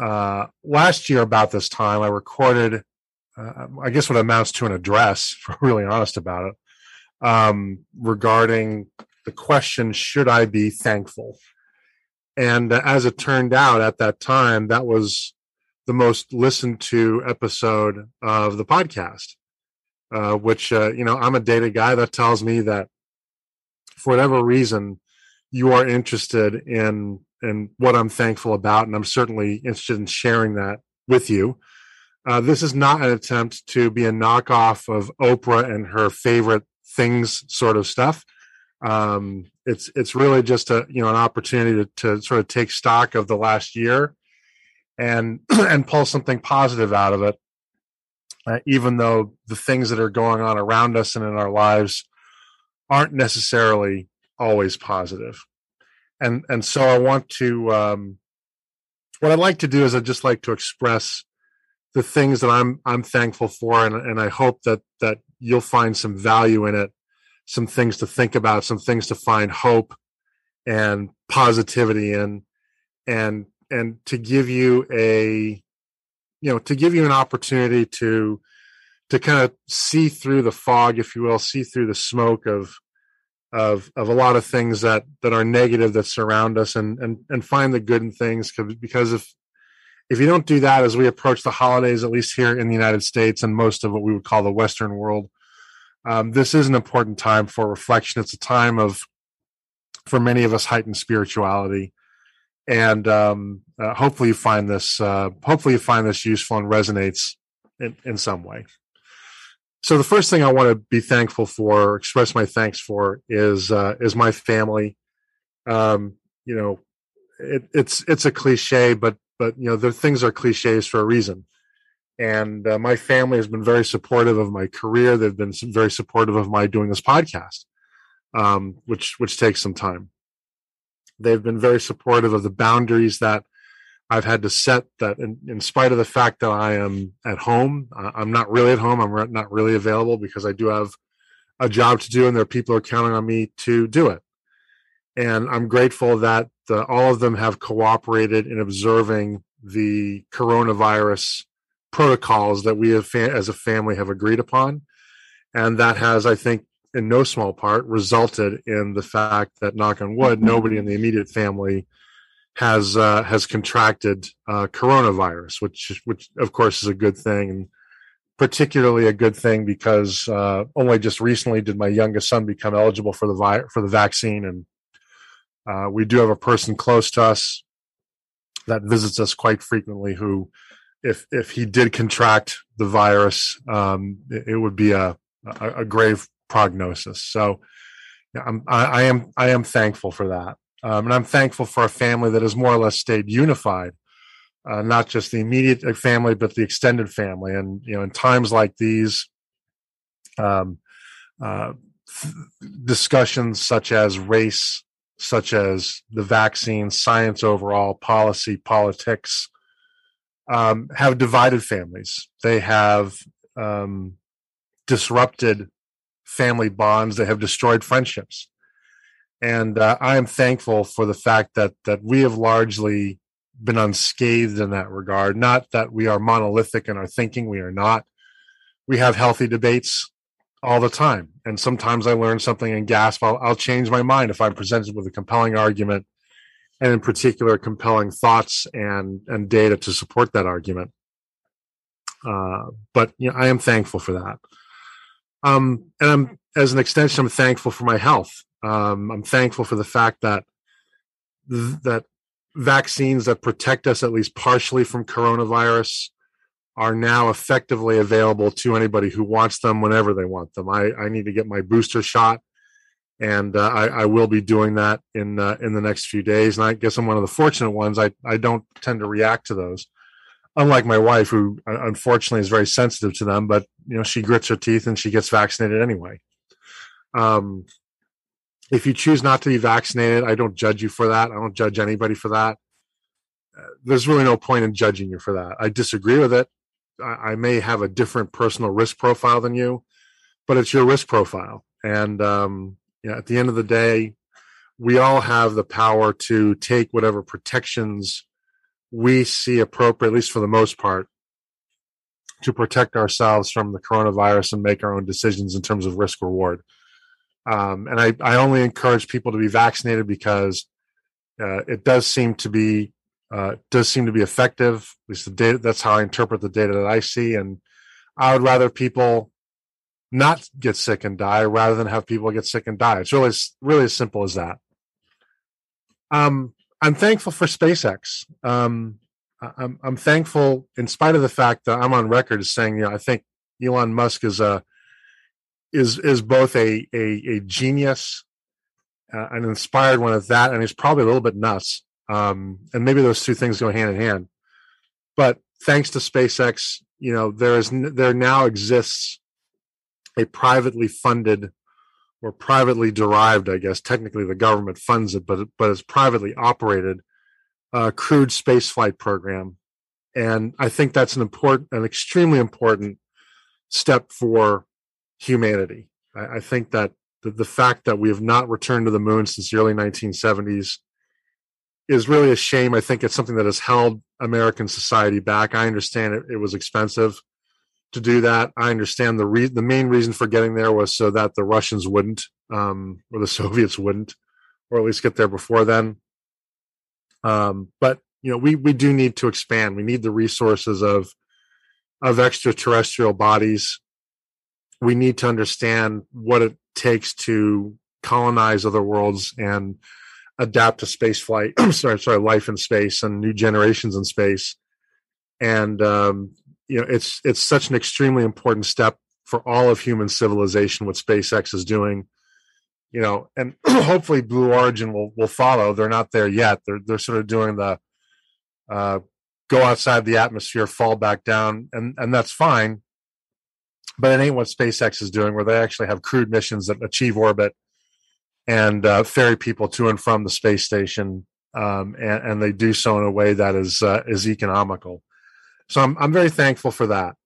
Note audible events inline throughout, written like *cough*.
uh, last year about this time, I recorded, uh, I guess what amounts to an address, *laughs* if we're really honest about it, um, regarding the question, should I be thankful? And uh, as it turned out at that time, that was the most listened to episode of the podcast, uh, which, uh, you know, I'm a data guy that tells me that for whatever reason, you are interested in and what I'm thankful about, and I'm certainly interested in sharing that with you. Uh, this is not an attempt to be a knockoff of Oprah and her favorite things sort of stuff. Um, it's it's really just a you know an opportunity to, to sort of take stock of the last year and *clears throat* and pull something positive out of it. Uh, even though the things that are going on around us and in our lives aren't necessarily always positive and and so I want to. Um, what I'd like to do is I just like to express the things that I'm I'm thankful for, and and I hope that that you'll find some value in it, some things to think about, some things to find hope and positivity in, and and to give you a, you know, to give you an opportunity to to kind of see through the fog, if you will, see through the smoke of of of a lot of things that that are negative that surround us and and and find the good in things because if if you don't do that as we approach the holidays at least here in the united states and most of what we would call the western world um, this is an important time for reflection. It's a time of for many of us heightened spirituality. And um, uh, hopefully you find this uh, hopefully you find this useful and resonates in, in some way so the first thing I want to be thankful for, express my thanks for, is uh, is my family. Um, you know, it, it's it's a cliche, but but you know, the things are cliches for a reason. And uh, my family has been very supportive of my career. They've been very supportive of my doing this podcast, um, which which takes some time. They've been very supportive of the boundaries that I've had to set that in, in, spite of the fact that I am at home, I'm not really at home. I'm not really available because I do have a job to do and there are people are counting on me to do it. And I'm grateful that the, all of them have cooperated in observing the coronavirus protocols that we have, as a family have agreed upon. And that has, I think, in no small part resulted in the fact that knock on wood, nobody in the immediate family has uh, has contracted uh, coronavirus, which which of course is a good thing, and particularly a good thing because uh, only just recently did my youngest son become eligible for the vi- for the vaccine, and uh, we do have a person close to us that visits us quite frequently who, if if he did contract the virus, um, it, it, would be a, a, a grave prognosis. So. I'm, I, I am I am thankful for that. Um, and I'm thankful for a family that has more or less stayed unified, uh, not just the immediate uh, family, but the extended family. And, you know, in times like these, um, uh, discussions such as race, such as the vaccine, science overall, policy, politics, um, have divided families. They have um, disrupted family bonds. They have destroyed friendships and uh, I am thankful for the fact that that we have largely been unscathed in that regard. Not that we are monolithic in our thinking; we are not. We have healthy debates all the time, and sometimes I learn something and gasp. I'll, I'll change my mind if I'm presented with a compelling argument, and in particular, compelling thoughts and and data to support that argument. Uh, but you know, I am thankful for that. Um, and I'm, as an extension, I'm thankful for my health. Um, I'm thankful for the fact that that vaccines that protect us at least partially from coronavirus are now effectively available to anybody who wants them whenever they want them. I, I need to get my booster shot, and uh, I, I, will be doing that in uh, in the next few days. And I guess I'm one of the fortunate ones. I I don't tend to react to those, unlike my wife, who uh, unfortunately is very sensitive to them, but you know she grits her teeth and she gets vaccinated anyway. Um, if you choose not to be vaccinated, I don't judge you for that. I don't judge anybody for that. Uh, there's really no point in judging you for that. I disagree with it. I, I, may have a different personal risk profile than you, but it's your risk profile. And um, you know, at the end of the day, we all have the power to take whatever protections we see appropriate, at least for the most part, to protect ourselves from the coronavirus and make our own decisions in terms of risk reward. Um, and I, I only encourage people to be vaccinated because uh, it does seem to be uh, does seem to be effective. At least the data. That's how I interpret the data that I see. And I would rather people not get sick and die rather than have people get sick and die. It's really really as simple as that. Um, I'm thankful for SpaceX. Um, I'm, I'm thankful, in spite of the fact that I'm on record as saying, you know, I think Elon Musk is a is is both a a, a genius, uh, an inspired one at that, and he's probably a little bit nuts. Um, and maybe those two things go hand in hand. But thanks to SpaceX, you know, there is there now exists a privately funded or privately derived, I guess. Technically, the government funds it, but but it's privately operated uh, crewed spaceflight program, and I think that's an important, an extremely important step for humanity. I, I think that the, the fact that we have not returned to the moon since the early 1970s is really a shame. I think it's something that has held American society back. I understand it, it was expensive to do that. I understand the re- the main reason for getting there was so that the Russians wouldn't, um, or the *laughs* Soviets wouldn't, or at least get there before then. Um, but you know, we we do need to expand. We need the resources of of extraterrestrial bodies. We need to understand what it takes to colonize other worlds and adapt to space flight. *clears throat* sorry, sorry, life in space and new generations in space. And um, you know it's it's such an extremely important step for all of human civilization what SpaceX is doing you know and *clears throat* hopefully Blue Origin will will follow they're not there yet they're they're sort of doing the uh, go outside the atmosphere fall back down and and that's fine but it ain't what SpaceX is doing where they actually have crewed missions that achieve orbit and uh, ferry people to and from the space station um, and, and, they do so in a way that is uh, is economical so I'm I'm very thankful for that.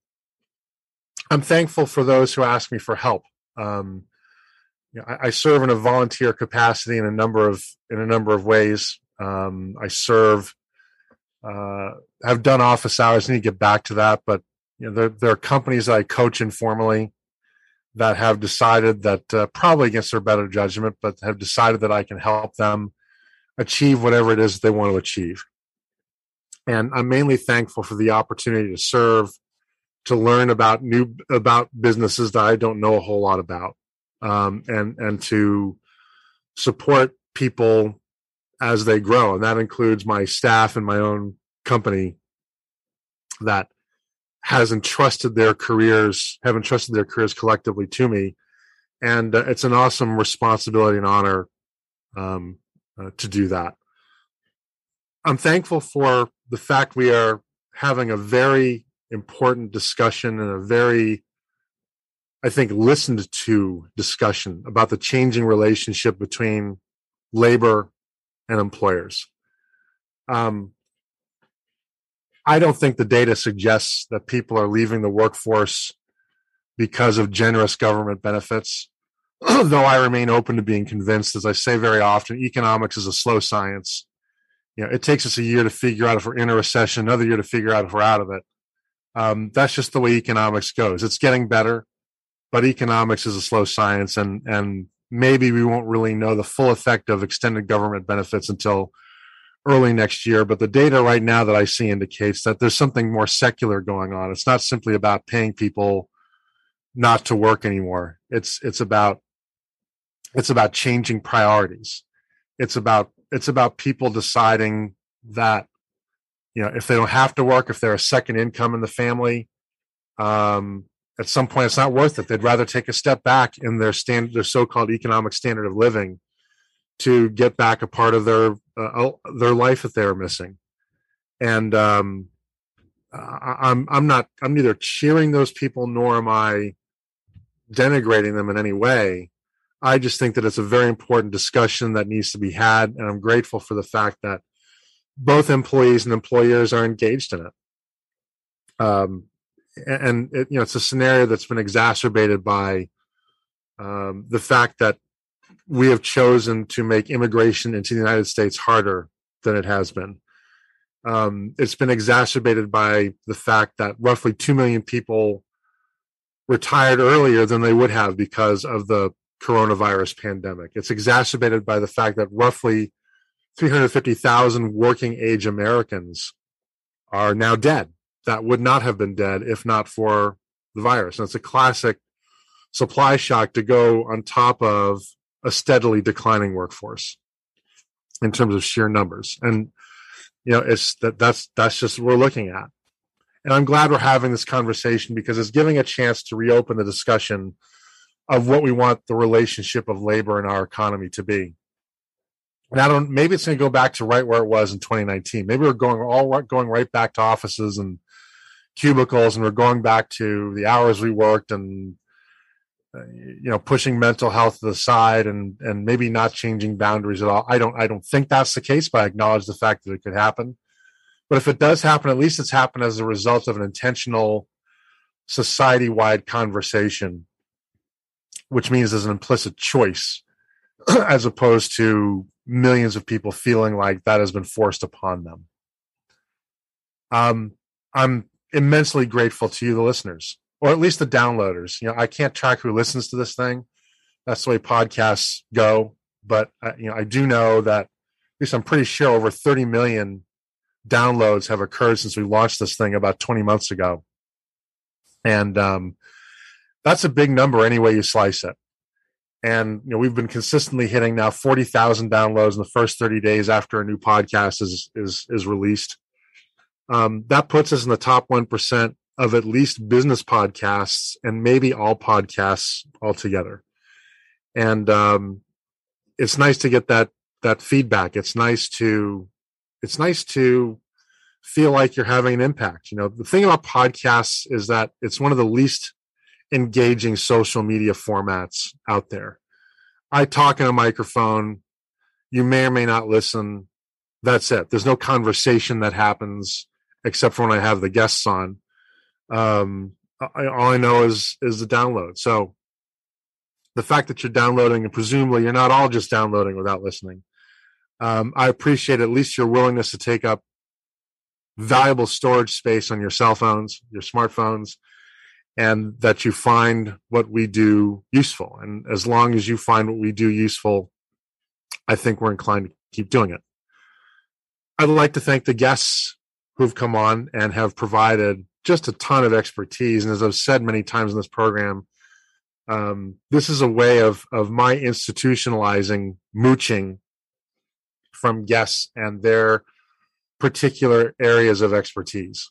I'm thankful for those who ask me for help. Um, you know, I, I, serve in a volunteer capacity in a number of in a number of ways. Um, I serve, uh, have done office hours. I need to get back to that, but you know, there there are companies I coach informally that have decided that uh, probably against their better judgment, but have decided that I can help them achieve whatever it is they want to achieve. And I'm mainly thankful for the opportunity to serve, to learn about new about businesses that I don't know a whole lot about, um, and and to support people as they grow, and that includes my staff and my own company that has entrusted their careers, have entrusted their careers collectively to me, and uh, it's an awesome responsibility and honor um, uh, to do that. I'm thankful for the fact we are having a very important discussion and a very I think listened to discussion about the changing relationship between labor and employers. Um, I don't think the data suggests that people are leaving the workforce because of generous government benefits, *clears throat* though I remain open to being convinced. As I say very often, economics is a slow science you know, it takes us a year to figure out if we're in a recession, another year to figure out if we're out of it. Um, that's just the way economics goes. It's getting better, but economics is a slow science, and and maybe we won't really know the full effect of extended government benefits until early next year. But the data right now that I see indicates that there's something more secular going on. It's not simply about paying people not to work anymore. It's it's about it's about changing priorities. It's about it's about people deciding that you know if they don't have to work if they're a second income in the family um, at some point it's not worth it they'd rather take a step back in their standard, their so-called economic standard of living to get back a part of their uh, their life that they're missing and um, I'm I'm not I'm neither cheering those people nor am I denigrating them in any way. I just think that it's a very important discussion that needs to be had, and I'm grateful for the fact that both employees and employers are engaged in it. Um, and it, you know, it's a scenario that's been exacerbated by um, the fact that we have chosen to make immigration into the United States harder than it has been. Um, it's been exacerbated by the fact that roughly 2 million people retired earlier than they would have because of the coronavirus pandemic. It's exacerbated by the fact that roughly 350,000 working age Americans are now dead that would not have been dead if not for the virus. And it's a classic supply shock to go on top of a steadily declining workforce in terms of sheer numbers. And you know, it's that that's that's just what we're looking at. And I'm glad we're having this conversation because it's giving a chance to reopen the discussion of what we want the relationship of labor in our economy to be. And I don't maybe it's going to go back to right where it was in 2019. Maybe we're going all going right back to offices and cubicles and we're going back to the hours we worked and you know pushing mental health to the side and and maybe not changing boundaries at all. I don't i don't think that's the case but i acknowledge the fact that it could happen. But if it does happen at least it's happened as a result of an intentional society-wide conversation which means there's an implicit choice *clears throat* as opposed to millions of people feeling like that has been forced upon them. Um i'm immensely grateful to you, the listeners, or at least the downloaders. You know, I can't track who listens to this thing. That's the way podcasts go. But uh, you know, I do know that at least I'm pretty sure over 30 million downloads have occurred since we launched this thing about 20 months ago, and um, that's a big number any way you slice it. And you know, we've been consistently hitting now 40,000 downloads in the first 30 days after a new podcast is is is released um, that puts us in the top 1% of at least business podcasts and maybe all podcasts altogether. And um, it's nice to get that that feedback. It's nice to it's nice to feel like you're having an impact. You know, the thing about podcasts is that it's one of the least engaging social media formats out there. I talk in a microphone. You may or may not listen. That's it. There's no conversation that happens except for when I have the guests on. Um, I, all I know is is the download. So the fact that you're downloading and presumably you're not all just downloading without listening. Um, I appreciate at least your willingness to take up valuable storage space on your cell phones, your smartphones, and that you find what we do useful. And as long as you find what we do useful, I think we're inclined to keep doing it. I'd like to thank the guests who've come on and have provided just a ton of expertise. And as I've said many times in this program, um, this is a way of of my institutionalizing mooching from guests and their particular areas of expertise.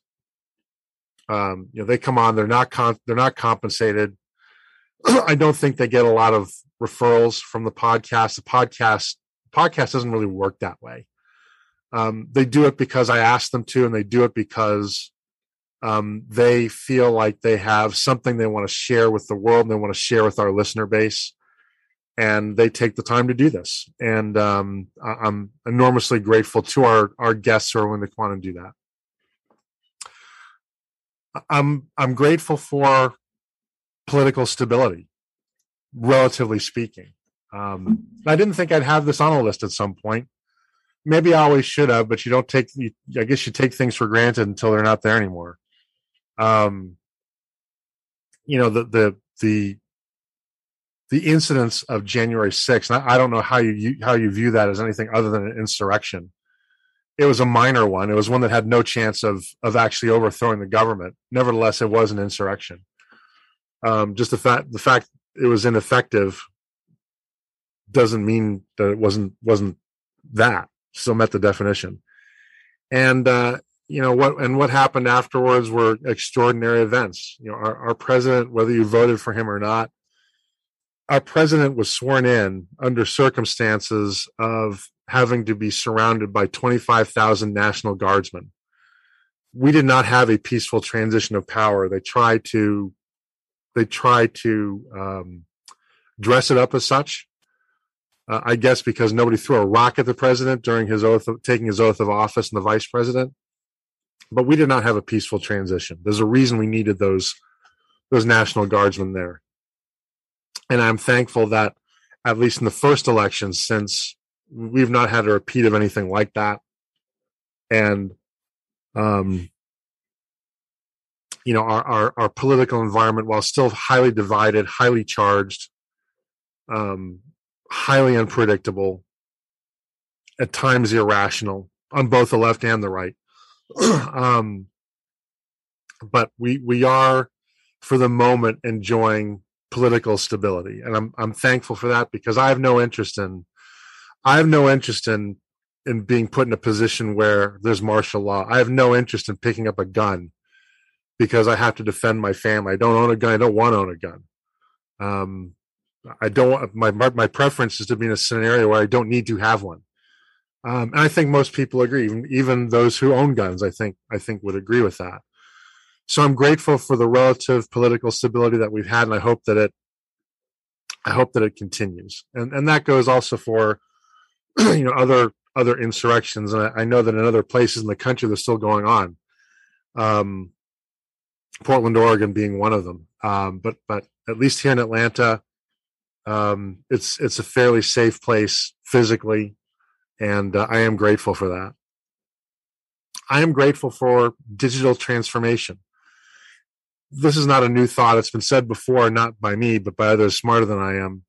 Um, you know, they come on; they're not con- they're not compensated. *clears throat* I don't think they get a lot of referrals from the podcast. The podcast podcast doesn't really work that way. Um, they do it because I ask them to, and they do it because um, they feel like they have something they want to share with the world and they want to share with our listener base. And they take the time to do this. And um, I'm enormously grateful to our, our guests who are willing to come on and do that. I'm I'm grateful for political stability, relatively speaking. Um, I didn't think I'd have this on a list at some point maybe I always should have, but you don't take. I guess you take things for granted until they're not there anymore. Um, you know the the the the incidents of January 6th. I, I don't know how you how you view that as anything other than an insurrection. It was a minor one. It was one that had no chance of of actually overthrowing the government. Nevertheless, it was an insurrection. Um, just the fact the fact it was ineffective doesn't mean that it wasn't wasn't that still met the definition. And uh, you know what and what happened afterwards were extraordinary events. You know, our, our president, whether you voted for him or not, our president was sworn in under circumstances of having to be surrounded by 25,000 National Guardsmen. we did not have a peaceful transition of power. They tried to they tried to um, dress it up as such. Uh, I guess because nobody threw a rock at the president during his oath of taking his oath of office and the vice president. But we did not have a peaceful transition. There's a reason we needed those those national guardsmen there. And I'm thankful that at least in the first election, since we've not had a repeat of anything like that. And um you know, our, our, our political environment, while still highly divided, highly charged, um, highly unpredictable, at times irrational on both the left and the right. *clears throat* um, but we we are, for the moment, enjoying political stability, and I'm I'm thankful for that because I have no interest in, I have no interest in in being put in a position where there's martial law. I have no interest in picking up a gun because I have to defend my family. I don't own a gun. I don't want to own a gun. Um, I don't. My my preference is to be in a scenario where I don't need to have one. Um, and I think most people agree, even, even those who own guns. I think I think would agree with that. So I'm grateful for the relative political stability that we've had, and I hope that it. I hope that it continues, and and that goes also for, *clears throat* you know, other other insurrections, and I, I know that in other places in the country they're still going on. Um, Portland, Oregon being one of them. Um, but but at least here in Atlanta, um, it's it's a fairly safe place physically, and uh, I am grateful for that. I am grateful for digital transformation. This is not a new thought; it's been said before, not by me, but by others smarter than I am.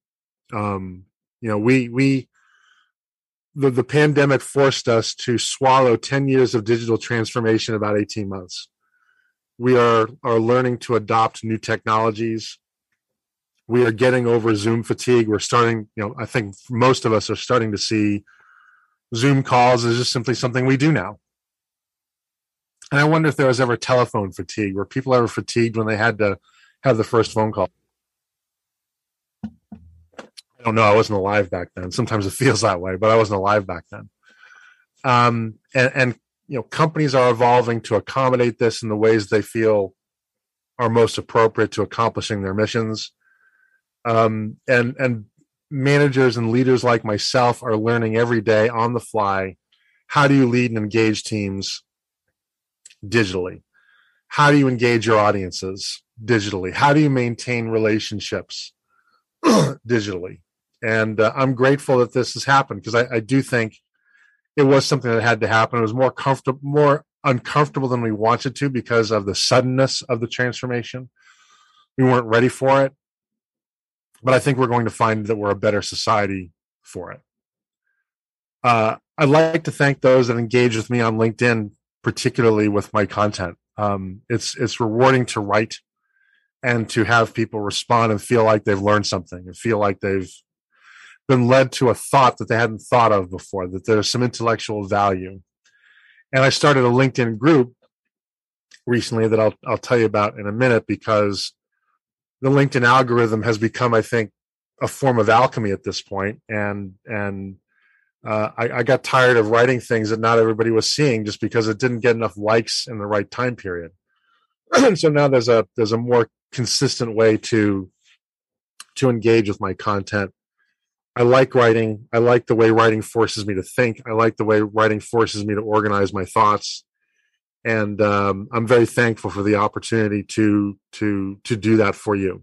Um, you know, we we the, the pandemic forced us to swallow 10 years of digital transformation in about 18 months we are are learning to adopt new technologies we are getting over zoom fatigue we're starting you know i think most of us are starting to see zoom calls is just simply something we do now. And i wonder if there was ever telephone fatigue. Were people ever fatigued when they had to have the first phone call? I don't know. I wasn't alive back then. Sometimes it feels that way but i wasn't alive back then. Um, and, and you know companies are evolving to accommodate this in the ways they feel are most appropriate to accomplishing their missions. Um, and and managers and leaders like myself are learning every day on the fly how do you lead and engage teams digitally how do you engage your audiences digitally how do you maintain relationships *clears throat* digitally and uh, i'm grateful that this has happened because I, I do think it was something that had to happen. It was more comfortable, more uncomfortable than we wanted to because of the suddenness of the transformation. We weren't ready for it, but I think we're going to find that we're a better society for it. Uh, I'd like to thank those that engage with me on LinkedIn, particularly with my content. Um, it's it's rewarding to write and to have people respond and feel like they've learned something and feel like they've been led to a thought that they hadn't thought of before, that there's some intellectual value. And I started a LinkedIn group recently that I'll I'll tell you about in a minute because the LinkedIn algorithm has become, I think, a form of alchemy at this point, and and uh, I, I, got tired of writing things that not everybody was seeing just because it didn't get enough likes in the right time period. *clears throat* so now there's a there's a more consistent way to to engage with my content I like writing. I like the way writing forces me to think. I like the way writing forces me to organize my thoughts, and um, I'm very thankful for the opportunity to to to do that for you.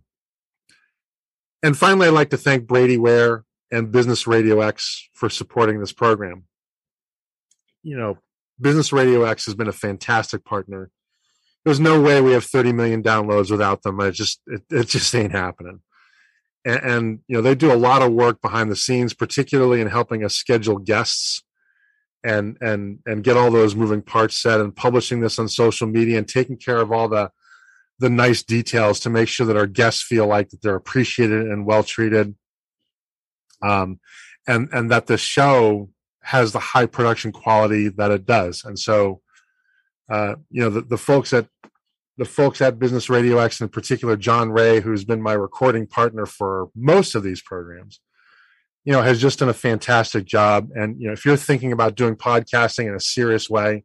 And finally, I'd like to thank Brady Ware and Business Radio X for supporting this program. You know, Business Radio X has been a fantastic partner. There's no way we have 30 million downloads without them. It just it, it just ain't happening and, and, you know they do a lot of work behind the scenes particularly in helping us schedule guests and and and get all those moving parts set and publishing this on social media and taking care of all the the nice details to make sure that our guests feel like that they're appreciated and well treated um and and that the show has the high production quality that it does. And so uh you know the, the folks at the folks at Business Radio X, in particular, John Ray, who's been my recording partner for most of these programs, you know, has just done a fantastic job. And, you know, if you're thinking about doing podcasting in a serious way,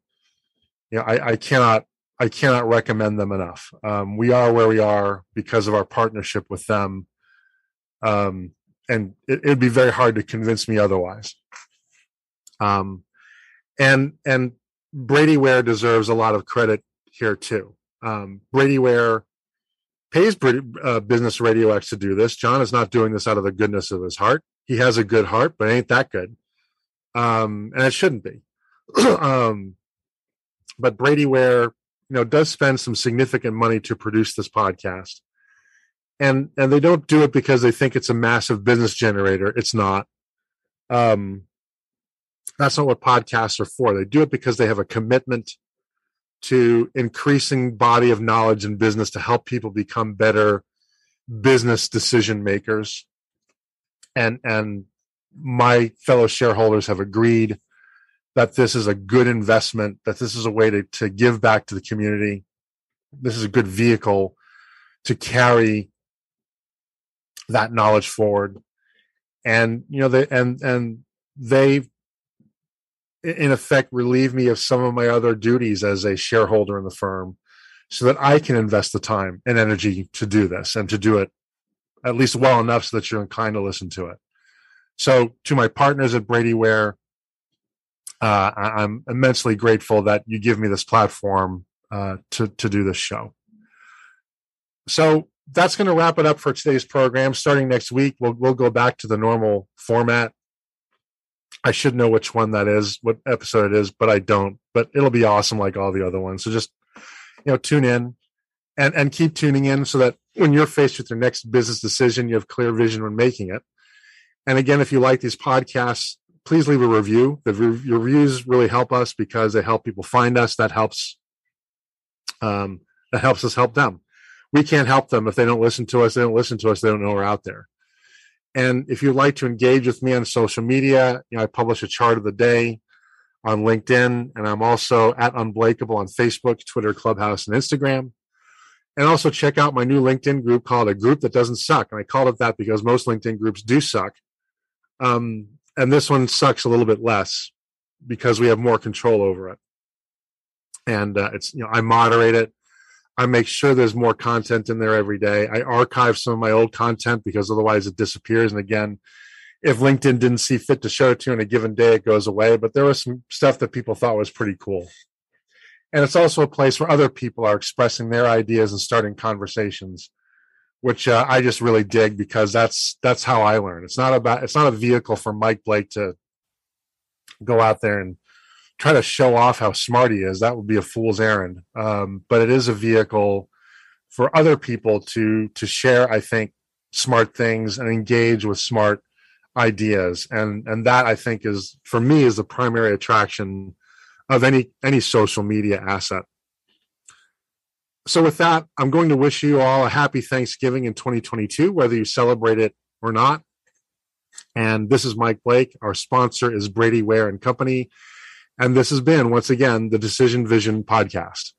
you know, I, I cannot I cannot recommend them enough. Um, we are where we are because of our partnership with them. Um, and it, would be very hard to convince me otherwise. Um, and and Brady Ware deserves a lot of credit here too. Um, Brady Ware pays Brady, uh, Business Radio X to do this. John is not doing this out of the goodness of his heart. He has a good heart, but ain't that good. Um, and it shouldn't be. *clears throat* um, but Brady Ware, you know, does spend some significant money to produce this podcast. And and they don't do it because they think it's a massive business generator. It's not. Um, that's not what podcasts are for. They do it because they have a commitment to increasing body of knowledge in business to help people become better business decision makers. And and my fellow shareholders have agreed that this is a good investment, that this is a way to, to give back to the community. This is a good vehicle to carry that knowledge forward. And, you know, they, and, and they, in effect, relieve me of some of my other duties as a shareholder in the firm so that I can invest the time and energy to do this and to do it at least well enough so that you're inclined to listen to it. So, to my partners at Brady Ware, uh, I'm immensely grateful that you give me this platform uh, to to do this show. So that's going to wrap it up for today's program. Starting next week, we'll we'll go back to the normal format. I should know which one that is, what episode it is, but I don't. But it'll be awesome like all the other ones. So just you know, tune in and and keep tuning in so that when you're faced with your next business decision, you have clear vision when making it. And again, if you like these podcasts, please leave a review. The re- reviews really help us because they help people find us. That helps. Um, that helps us help them. We can't help them if they don't listen to us. They don't listen to us. They don't know we're out there. And if you'd like to engage with me on social media, you know, I publish a chart of the day on LinkedIn, and I'm also at Unblakeable on Facebook, Twitter, Clubhouse, and Instagram. And also check out my new LinkedIn group called A Group That Doesn't Suck. And I called it that because most LinkedIn groups do suck. Um, and this one sucks a little bit less because we have more control over it. And uh, it's you know I moderate it. I make sure there's more content in there every day. I archive some of my old content because otherwise it disappears. And again, if LinkedIn didn't see fit to show it to you on a given day, it goes away. But there was some stuff that people thought was pretty cool. And it's also a place where other people are expressing their ideas and starting conversations which uh, I just really dig because that's that's how I learn. It's not about it's not a vehicle for Mike Blake to go out there and try to show off how smart he is. That would be a fool's errand. Um, but it is a vehicle for other people to to share. I think smart things and engage with smart ideas, and and that I think is for me is the primary attraction of any any social media asset so with that, I'm going to wish you all a happy Thanksgiving in 2022, whether you celebrate it or not. And this is Mike Blake. Our sponsor is Brady Ware and Company. And this has been, once again, the Decision Vision podcast.